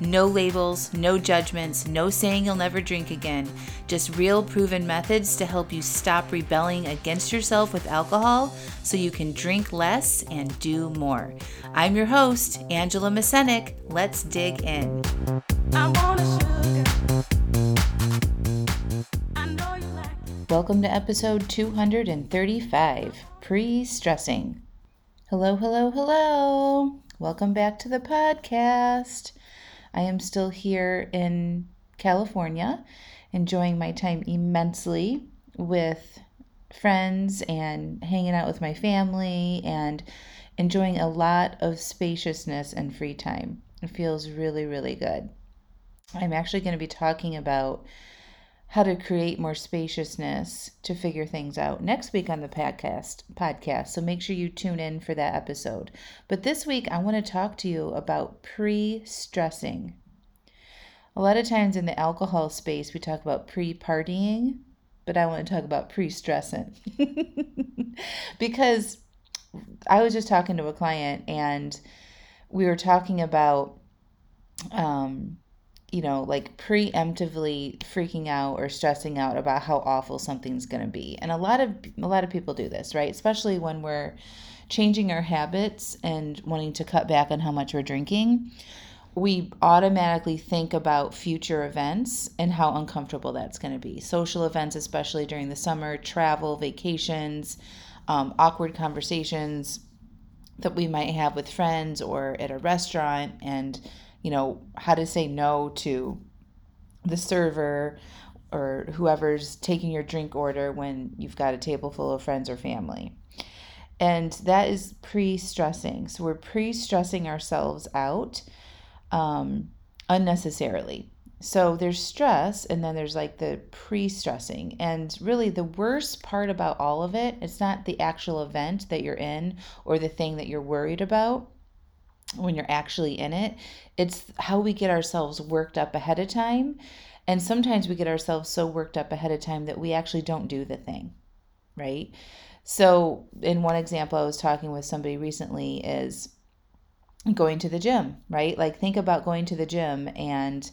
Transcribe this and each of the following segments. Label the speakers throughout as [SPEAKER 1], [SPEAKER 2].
[SPEAKER 1] No labels, no judgments, no saying you'll never drink again. Just real proven methods to help you stop rebelling against yourself with alcohol so you can drink less and do more. I'm your host, Angela Mascenik. Let's dig in. Welcome to episode 235 Pre Stressing. Hello, hello, hello. Welcome back to the podcast. I am still here in California, enjoying my time immensely with friends and hanging out with my family and enjoying a lot of spaciousness and free time. It feels really, really good. I'm actually going to be talking about how to create more spaciousness to figure things out next week on the podcast podcast. So make sure you tune in for that episode. But this week i want to talk to you about pre-stressing. A lot of times in the alcohol space we talk about pre-partying but i want to talk about pre-stressing. Because i was just talking to a client and we were talking about um you know, like preemptively freaking out or stressing out about how awful something's going to be. And a lot of a lot of people do this, right? Especially when we're changing our habits and wanting to cut back on how much we're drinking. We automatically think about future events and how uncomfortable that's going to be. Social events, especially during the summer, travel, vacations, um, awkward conversations that we might have with friends or at a restaurant, and you know, how to say no to the server or whoever's taking your drink order when you've got a table full of friends or family. And that is pre stressing. So we're pre stressing ourselves out um, unnecessarily. So there's stress, and then there's like the pre stressing. And really, the worst part about all of it, it's not the actual event that you're in or the thing that you're worried about when you're actually in it. It's how we get ourselves worked up ahead of time. And sometimes we get ourselves so worked up ahead of time that we actually don't do the thing, right? So, in one example, I was talking with somebody recently is going to the gym, right? Like, think about going to the gym and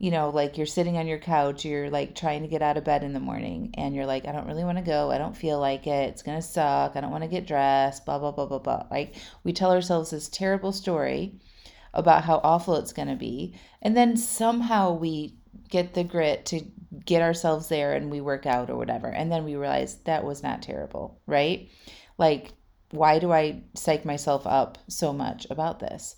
[SPEAKER 1] you know, like you're sitting on your couch, you're like trying to get out of bed in the morning, and you're like, I don't really want to go. I don't feel like it. It's going to suck. I don't want to get dressed, blah, blah, blah, blah, blah. Like we tell ourselves this terrible story about how awful it's going to be. And then somehow we get the grit to get ourselves there and we work out or whatever. And then we realize that was not terrible, right? Like, why do I psych myself up so much about this?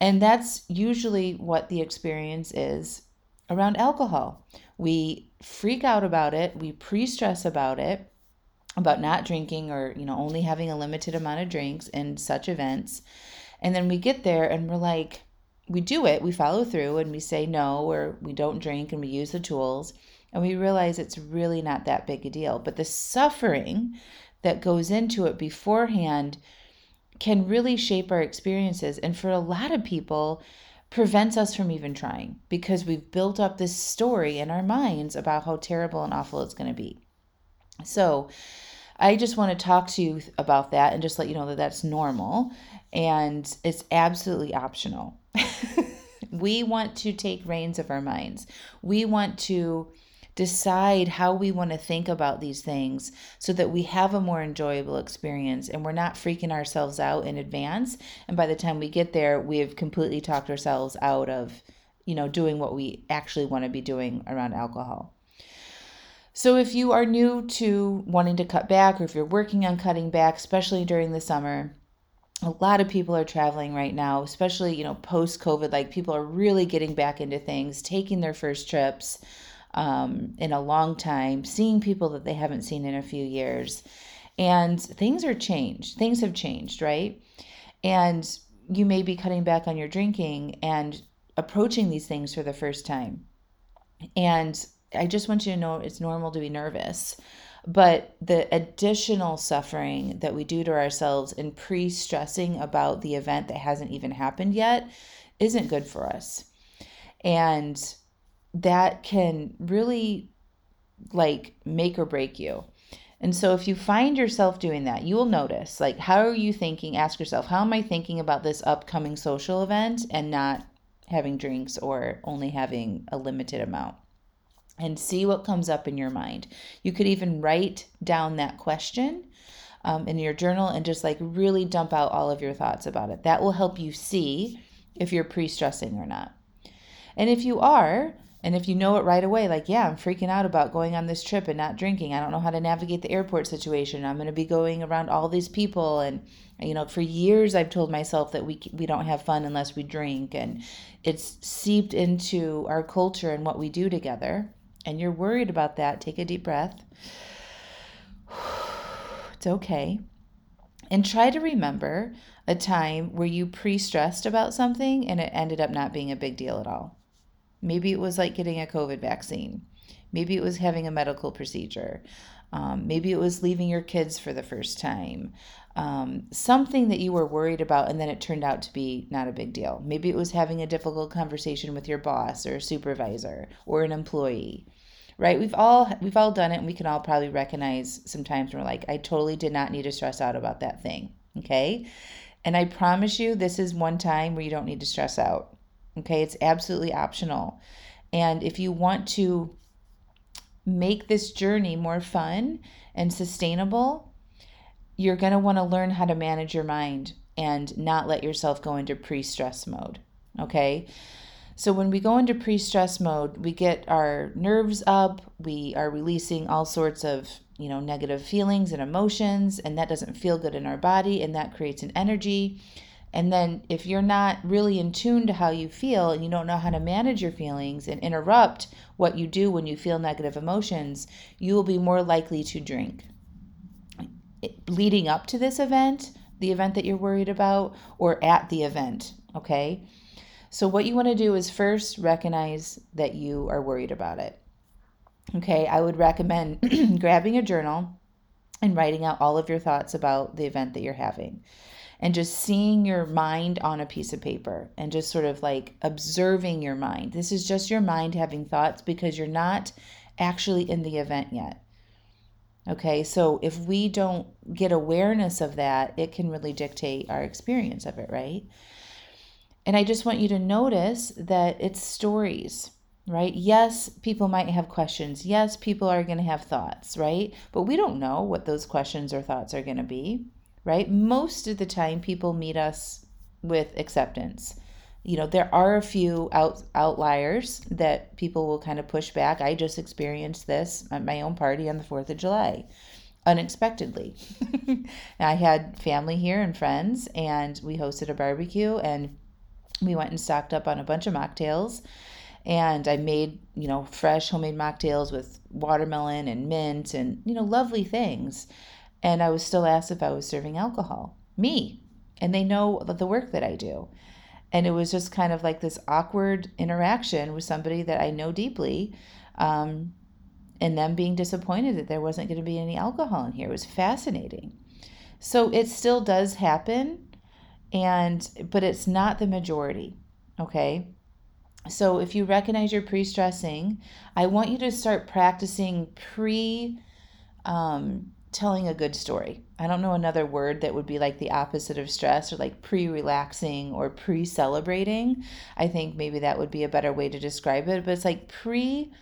[SPEAKER 1] And that's usually what the experience is around alcohol. We freak out about it, we pre stress about it, about not drinking or, you know, only having a limited amount of drinks in such events. And then we get there and we're like, we do it, we follow through and we say no, or we don't drink and we use the tools. And we realize it's really not that big a deal. But the suffering that goes into it beforehand can really shape our experiences. And for a lot of people, prevents us from even trying because we've built up this story in our minds about how terrible and awful it's going to be. So, I just want to talk to you about that and just let you know that that's normal and it's absolutely optional. we want to take reins of our minds. We want to decide how we want to think about these things so that we have a more enjoyable experience and we're not freaking ourselves out in advance. And by the time we get there, we have completely talked ourselves out of, you know, doing what we actually want to be doing around alcohol. So, if you are new to wanting to cut back, or if you're working on cutting back, especially during the summer, a lot of people are traveling right now, especially, you know, post COVID. Like people are really getting back into things, taking their first trips um, in a long time, seeing people that they haven't seen in a few years. And things are changed. Things have changed, right? And you may be cutting back on your drinking and approaching these things for the first time. And I just want you to know it's normal to be nervous. But the additional suffering that we do to ourselves in pre stressing about the event that hasn't even happened yet isn't good for us. And that can really like make or break you. And so if you find yourself doing that, you will notice like how are you thinking? Ask yourself, how am I thinking about this upcoming social event and not having drinks or only having a limited amount? And see what comes up in your mind. You could even write down that question um, in your journal and just like really dump out all of your thoughts about it. That will help you see if you're pre stressing or not. And if you are, and if you know it right away, like, yeah, I'm freaking out about going on this trip and not drinking. I don't know how to navigate the airport situation. I'm going to be going around all these people. And, you know, for years I've told myself that we, we don't have fun unless we drink. And it's seeped into our culture and what we do together. And you're worried about that. Take a deep breath. It's okay. And try to remember a time where you pre stressed about something and it ended up not being a big deal at all. Maybe it was like getting a COVID vaccine. Maybe it was having a medical procedure. Um, maybe it was leaving your kids for the first time. Um, something that you were worried about and then it turned out to be not a big deal. Maybe it was having a difficult conversation with your boss or a supervisor or an employee. Right? We've all we've all done it and we can all probably recognize sometimes we're like I totally did not need to stress out about that thing. Okay? And I promise you this is one time where you don't need to stress out. Okay, it's absolutely optional. And if you want to make this journey more fun and sustainable, you're going to want to learn how to manage your mind and not let yourself go into pre stress mode. Okay. So, when we go into pre stress mode, we get our nerves up, we are releasing all sorts of you know negative feelings and emotions and that doesn't feel good in our body and that creates an energy and then if you're not really in tune to how you feel and you don't know how to manage your feelings and interrupt what you do when you feel negative emotions, you will be more likely to drink. Leading up to this event, the event that you're worried about, or at the event, okay? So, what you want to do is first recognize that you are worried about it. Okay, I would recommend grabbing a journal and writing out all of your thoughts about the event that you're having and just seeing your mind on a piece of paper and just sort of like observing your mind. This is just your mind having thoughts because you're not actually in the event yet. Okay, so if we don't get awareness of that, it can really dictate our experience of it, right? And I just want you to notice that it's stories, right? Yes, people might have questions. Yes, people are going to have thoughts, right? But we don't know what those questions or thoughts are going to be right? Most of the time, people meet us with acceptance. You know, there are a few out, outliers that people will kind of push back. I just experienced this at my own party on the 4th of July unexpectedly. I had family here and friends, and we hosted a barbecue, and we went and stocked up on a bunch of mocktails. And I made, you know, fresh homemade mocktails with watermelon and mint and, you know, lovely things. And I was still asked if I was serving alcohol. Me. And they know the work that I do. And it was just kind of like this awkward interaction with somebody that I know deeply. Um, and them being disappointed that there wasn't going to be any alcohol in here. It was fascinating. So it still does happen and but it's not the majority, okay? So if you recognize you're pre-stressing, I want you to start practicing pre um, telling a good story. I don't know another word that would be like the opposite of stress or like pre relaxing or pre celebrating. I think maybe that would be a better way to describe it, but it's like pre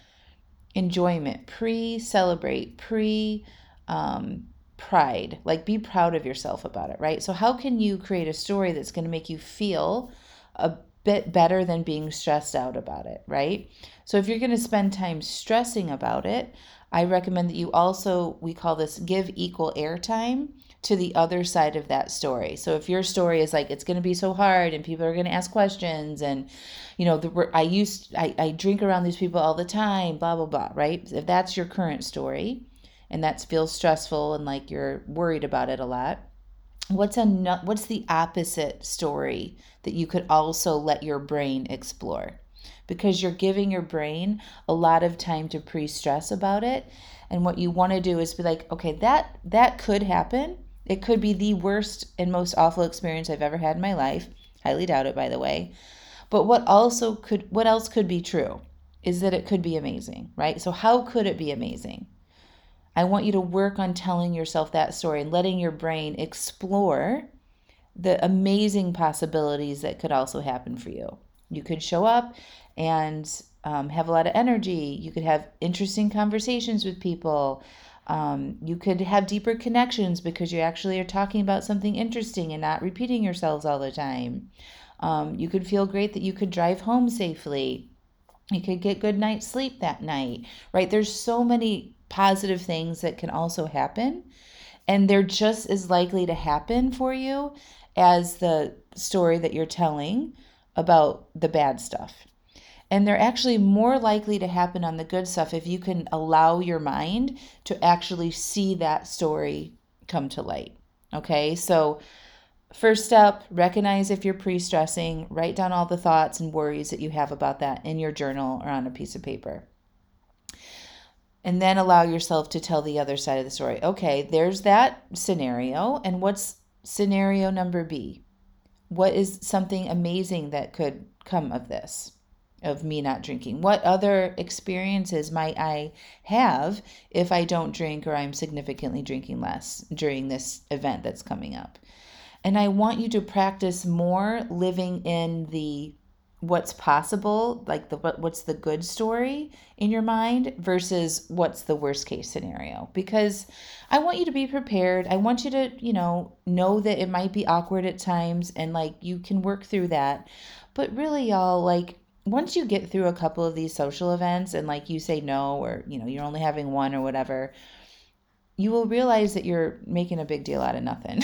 [SPEAKER 1] enjoyment, pre celebrate, pre um, pride. Like be proud of yourself about it, right? So, how can you create a story that's going to make you feel a bit better than being stressed out about it, right? So, if you're going to spend time stressing about it, I recommend that you also, we call this give equal airtime to the other side of that story. So if your story is like it's going to be so hard and people are going to ask questions and you know the I used I, I drink around these people all the time, blah blah blah, right? If that's your current story and that feels stressful and like you're worried about it a lot, what's a what's the opposite story that you could also let your brain explore? Because you're giving your brain a lot of time to pre-stress about it and what you want to do is be like okay that that could happen it could be the worst and most awful experience i've ever had in my life highly doubt it by the way But what also could what else could be true is that it could be amazing, right? So how could it be amazing? I want you to work on telling yourself that story and letting your brain explore the amazing possibilities that could also happen for you. You could show up and um, have a lot of energy. You could have interesting conversations with people. Um, you could have deeper connections because you actually are talking about something interesting and not repeating yourselves all the time. Um, you could feel great that you could drive home safely. You could get good night's sleep that night, right? There's so many positive things that can also happen, and they're just as likely to happen for you as the story that you're telling about the bad stuff. And they're actually more likely to happen on the good stuff if you can allow your mind to actually see that story come to light. Okay, so first step recognize if you're pre stressing, write down all the thoughts and worries that you have about that in your journal or on a piece of paper. And then allow yourself to tell the other side of the story. Okay, there's that scenario. And what's scenario number B? What is something amazing that could come of this? of me not drinking? What other experiences might I have if I don't drink or I'm significantly drinking less during this event that's coming up? And I want you to practice more living in the what's possible, like the what, what's the good story in your mind versus what's the worst case scenario because I want you to be prepared. I want you to, you know, know that it might be awkward at times and like you can work through that. But really y'all like once you get through a couple of these social events and like you say no or you know you're only having one or whatever you will realize that you're making a big deal out of nothing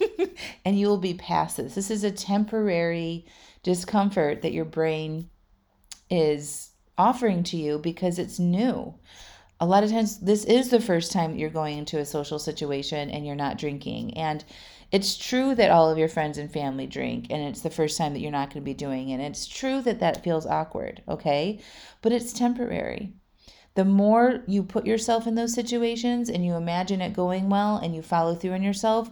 [SPEAKER 1] and you will be past this this is a temporary discomfort that your brain is offering to you because it's new a lot of times this is the first time you're going into a social situation and you're not drinking and it's true that all of your friends and family drink and it's the first time that you're not going to be doing it. And it's true that that feels awkward, okay? But it's temporary. The more you put yourself in those situations and you imagine it going well and you follow through on yourself,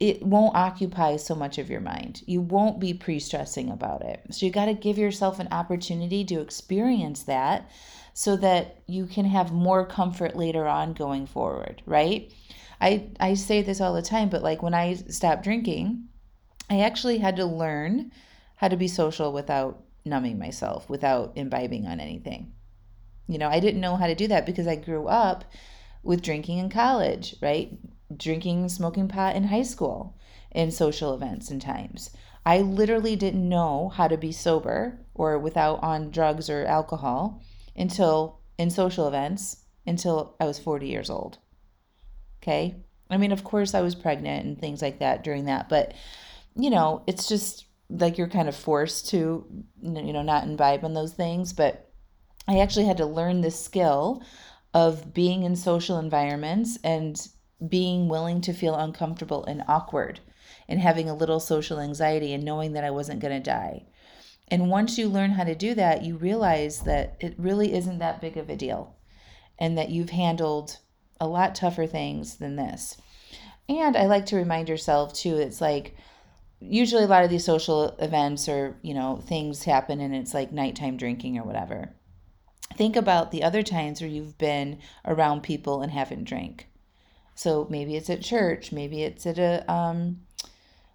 [SPEAKER 1] it won't occupy so much of your mind. You won't be pre stressing about it. So you got to give yourself an opportunity to experience that so that you can have more comfort later on going forward, right? I I say this all the time, but like when I stopped drinking, I actually had to learn how to be social without numbing myself, without imbibing on anything. You know, I didn't know how to do that because I grew up with drinking in college, right? Drinking, smoking pot in high school, in social events and times. I literally didn't know how to be sober or without on drugs or alcohol until in social events until I was 40 years old. Okay. I mean, of course, I was pregnant and things like that during that, but you know, it's just like you're kind of forced to, you know, not imbibe in those things. But I actually had to learn this skill of being in social environments and being willing to feel uncomfortable and awkward and having a little social anxiety and knowing that I wasn't going to die. And once you learn how to do that, you realize that it really isn't that big of a deal and that you've handled a lot tougher things than this. And I like to remind yourself too, it's like usually a lot of these social events or, you know, things happen and it's like nighttime drinking or whatever. Think about the other times where you've been around people and haven't drank. So maybe it's at church, maybe it's at a um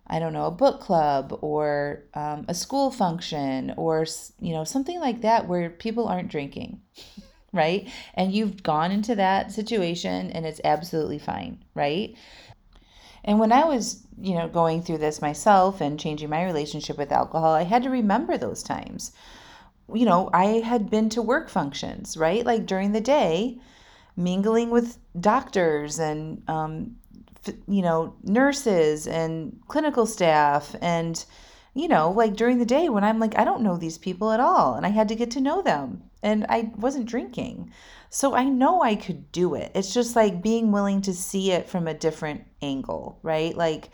[SPEAKER 1] I don't know, a book club or um, a school function or, you know, something like that where people aren't drinking. right? And you've gone into that situation and it's absolutely fine, right? And when I was, you know, going through this myself and changing my relationship with alcohol, I had to remember those times. You know, I had been to work functions, right? Like during the day, mingling with doctors and, um, you know, nurses and clinical staff and, you know, like during the day when I'm like, I don't know these people at all. And I had to get to know them. And I wasn't drinking. So I know I could do it. It's just like being willing to see it from a different angle, right? Like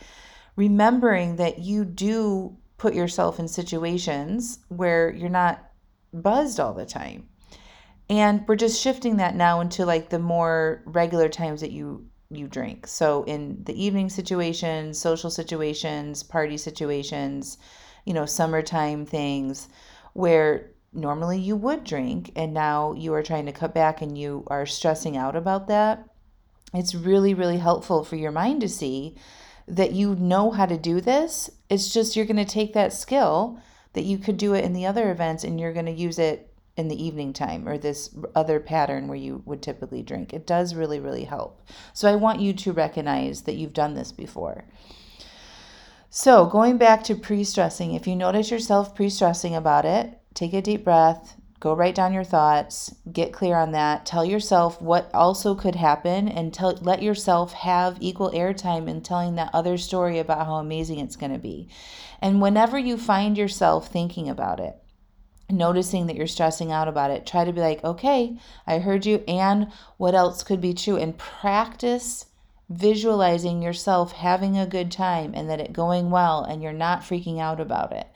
[SPEAKER 1] remembering that you do put yourself in situations where you're not buzzed all the time. And we're just shifting that now into like the more regular times that you you drink. So in the evening situations, social situations, party situations, you know, summertime things where normally you would drink and now you are trying to cut back and you are stressing out about that. It's really, really helpful for your mind to see that you know how to do this. It's just you're going to take that skill that you could do it in the other events and you're going to use it in the evening time or this other pattern where you would typically drink. It does really, really help. So I want you to recognize that you've done this before. So, going back to pre stressing, if you notice yourself pre stressing about it, take a deep breath, go write down your thoughts, get clear on that, tell yourself what also could happen, and tell, let yourself have equal airtime in telling that other story about how amazing it's going to be. And whenever you find yourself thinking about it, noticing that you're stressing out about it, try to be like, okay, I heard you, and what else could be true? And practice visualizing yourself having a good time and that it going well and you're not freaking out about it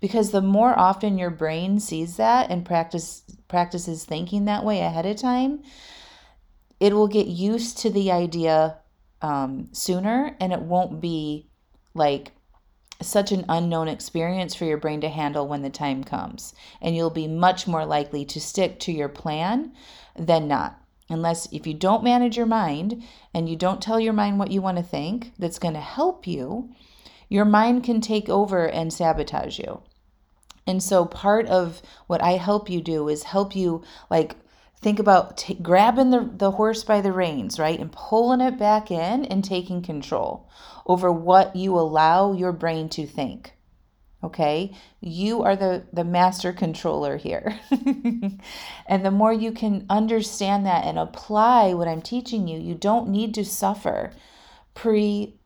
[SPEAKER 1] because the more often your brain sees that and practice practices thinking that way ahead of time it will get used to the idea um, sooner and it won't be like such an unknown experience for your brain to handle when the time comes and you'll be much more likely to stick to your plan than not. Unless if you don't manage your mind and you don't tell your mind what you want to think that's going to help you your mind can take over and sabotage you. And so part of what i help you do is help you like think about t- grabbing the, the horse by the reins right and pulling it back in and taking control over what you allow your brain to think okay? You are the the master controller here. And the more you can understand that and apply what i'm teaching you you don't need to suffer pre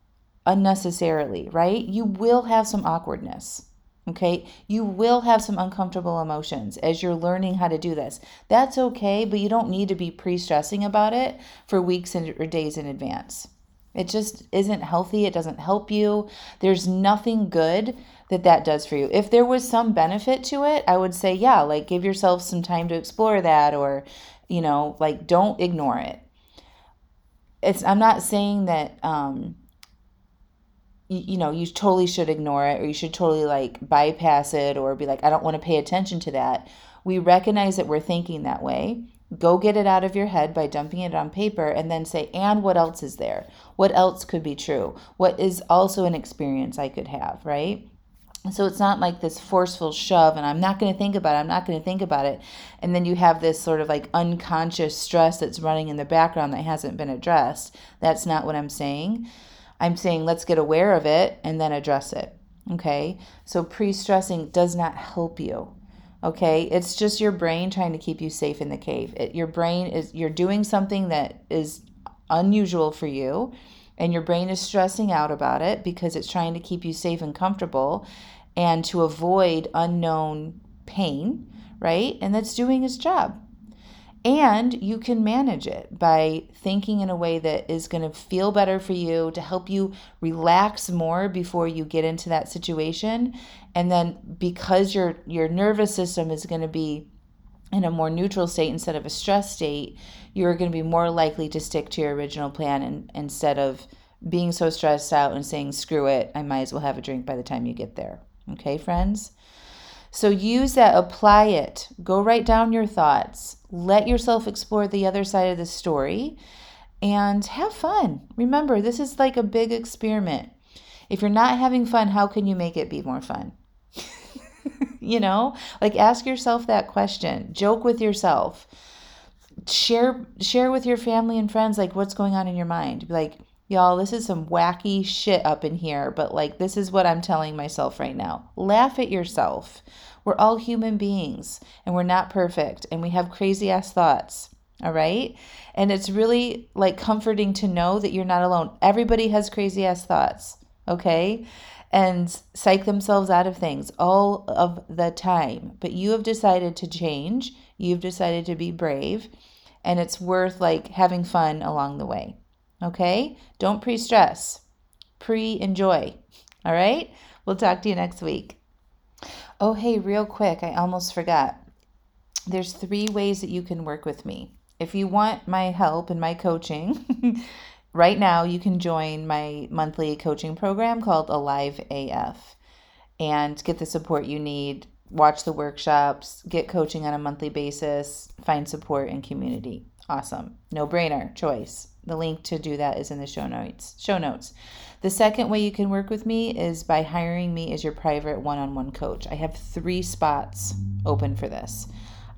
[SPEAKER 1] unnecessarily right? You will have some awkwardness okay? You will have some uncomfortable emotions as you're learning how to do this. That's okay but you don't need to be pre-stressing about it for weeks and or days in advance. It just isn't healthy. It doesn't help you. There's nothing good that that does for you. If there was some benefit to it, I would say, yeah, like give yourself some time to explore that or, you know, like don't ignore it. It's I'm not saying that um you, you know, you totally should ignore it or you should totally like bypass it or be like I don't want to pay attention to that. We recognize that we're thinking that way. Go get it out of your head by dumping it on paper and then say, and what else is there? What else could be true? What is also an experience I could have, right? So it's not like this forceful shove, and I'm not going to think about it. I'm not going to think about it. And then you have this sort of like unconscious stress that's running in the background that hasn't been addressed. That's not what I'm saying. I'm saying let's get aware of it and then address it. Okay. So pre stressing does not help you. Okay. It's just your brain trying to keep you safe in the cave. It, your brain is, you're doing something that is unusual for you and your brain is stressing out about it because it's trying to keep you safe and comfortable and to avoid unknown pain, right? And that's doing its job. And you can manage it by thinking in a way that is going to feel better for you to help you relax more before you get into that situation. And then because your your nervous system is going to be in a more neutral state instead of a stress state, you're going to be more likely to stick to your original plan and, instead of being so stressed out and saying, screw it, I might as well have a drink by the time you get there. Okay, friends? So use that, apply it. Go write down your thoughts. Let yourself explore the other side of the story and have fun. Remember, this is like a big experiment. If you're not having fun, how can you make it be more fun? you know, like ask yourself that question. Joke with yourself. Share share with your family and friends like what's going on in your mind. Like Y'all, this is some wacky shit up in here, but like this is what I'm telling myself right now. Laugh at yourself. We're all human beings and we're not perfect and we have crazy ass thoughts. All right. And it's really like comforting to know that you're not alone. Everybody has crazy ass thoughts. Okay. And psych themselves out of things all of the time. But you have decided to change. You've decided to be brave. And it's worth like having fun along the way. Okay? Don't pre stress, pre enjoy. All right? We'll talk to you next week. Oh, hey, real quick, I almost forgot. There's three ways that you can work with me. If you want my help and my coaching, right now you can join my monthly coaching program called Alive AF. and get the support you need. Watch the workshops, get coaching on a monthly basis, find support and community. Awesome. No brainer choice. The link to do that is in the show notes. Show notes. The second way you can work with me is by hiring me as your private one-on-one coach. I have 3 spots open for this.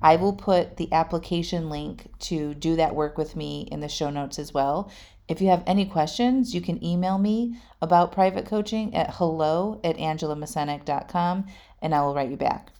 [SPEAKER 1] I will put the application link to do that work with me in the show notes as well. If you have any questions, you can email me about private coaching at hello at angelamascenik.com and I will write you back.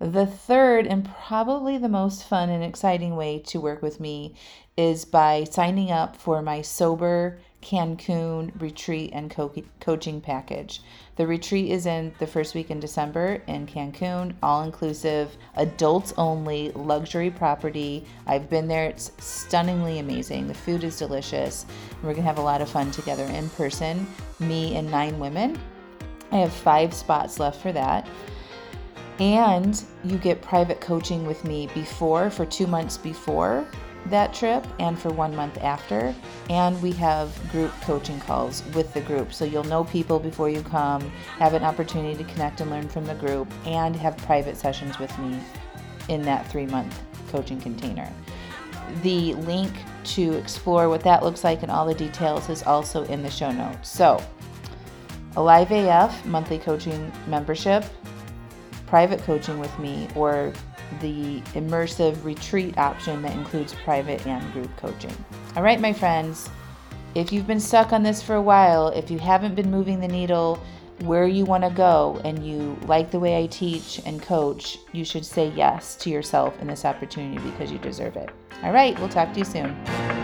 [SPEAKER 1] The third and probably the most fun and exciting way to work with me is by signing up for my Sober Cancun retreat and co- coaching package. The retreat is in the first week in December in Cancun, all inclusive, adults only, luxury property. I've been there, it's stunningly amazing. The food is delicious. We're to have a lot of fun together in person, me and nine women. I have five spots left for that. And you get private coaching with me before, for two months before that trip, and for one month after. And we have group coaching calls with the group. So you'll know people before you come, have an opportunity to connect and learn from the group, and have private sessions with me in that three month coaching container. The link to explore what that looks like and all the details is also in the show notes. So, Alive AF monthly coaching membership private coaching with me or the immersive retreat option that includes private and group coaching. All right, my friends, if you've been stuck on this for a while, if you haven't been moving the needle where you want to go and you like the way I teach and coach, you should say yes to yourself in this opportunity because you deserve it. All right, we'll talk to you soon.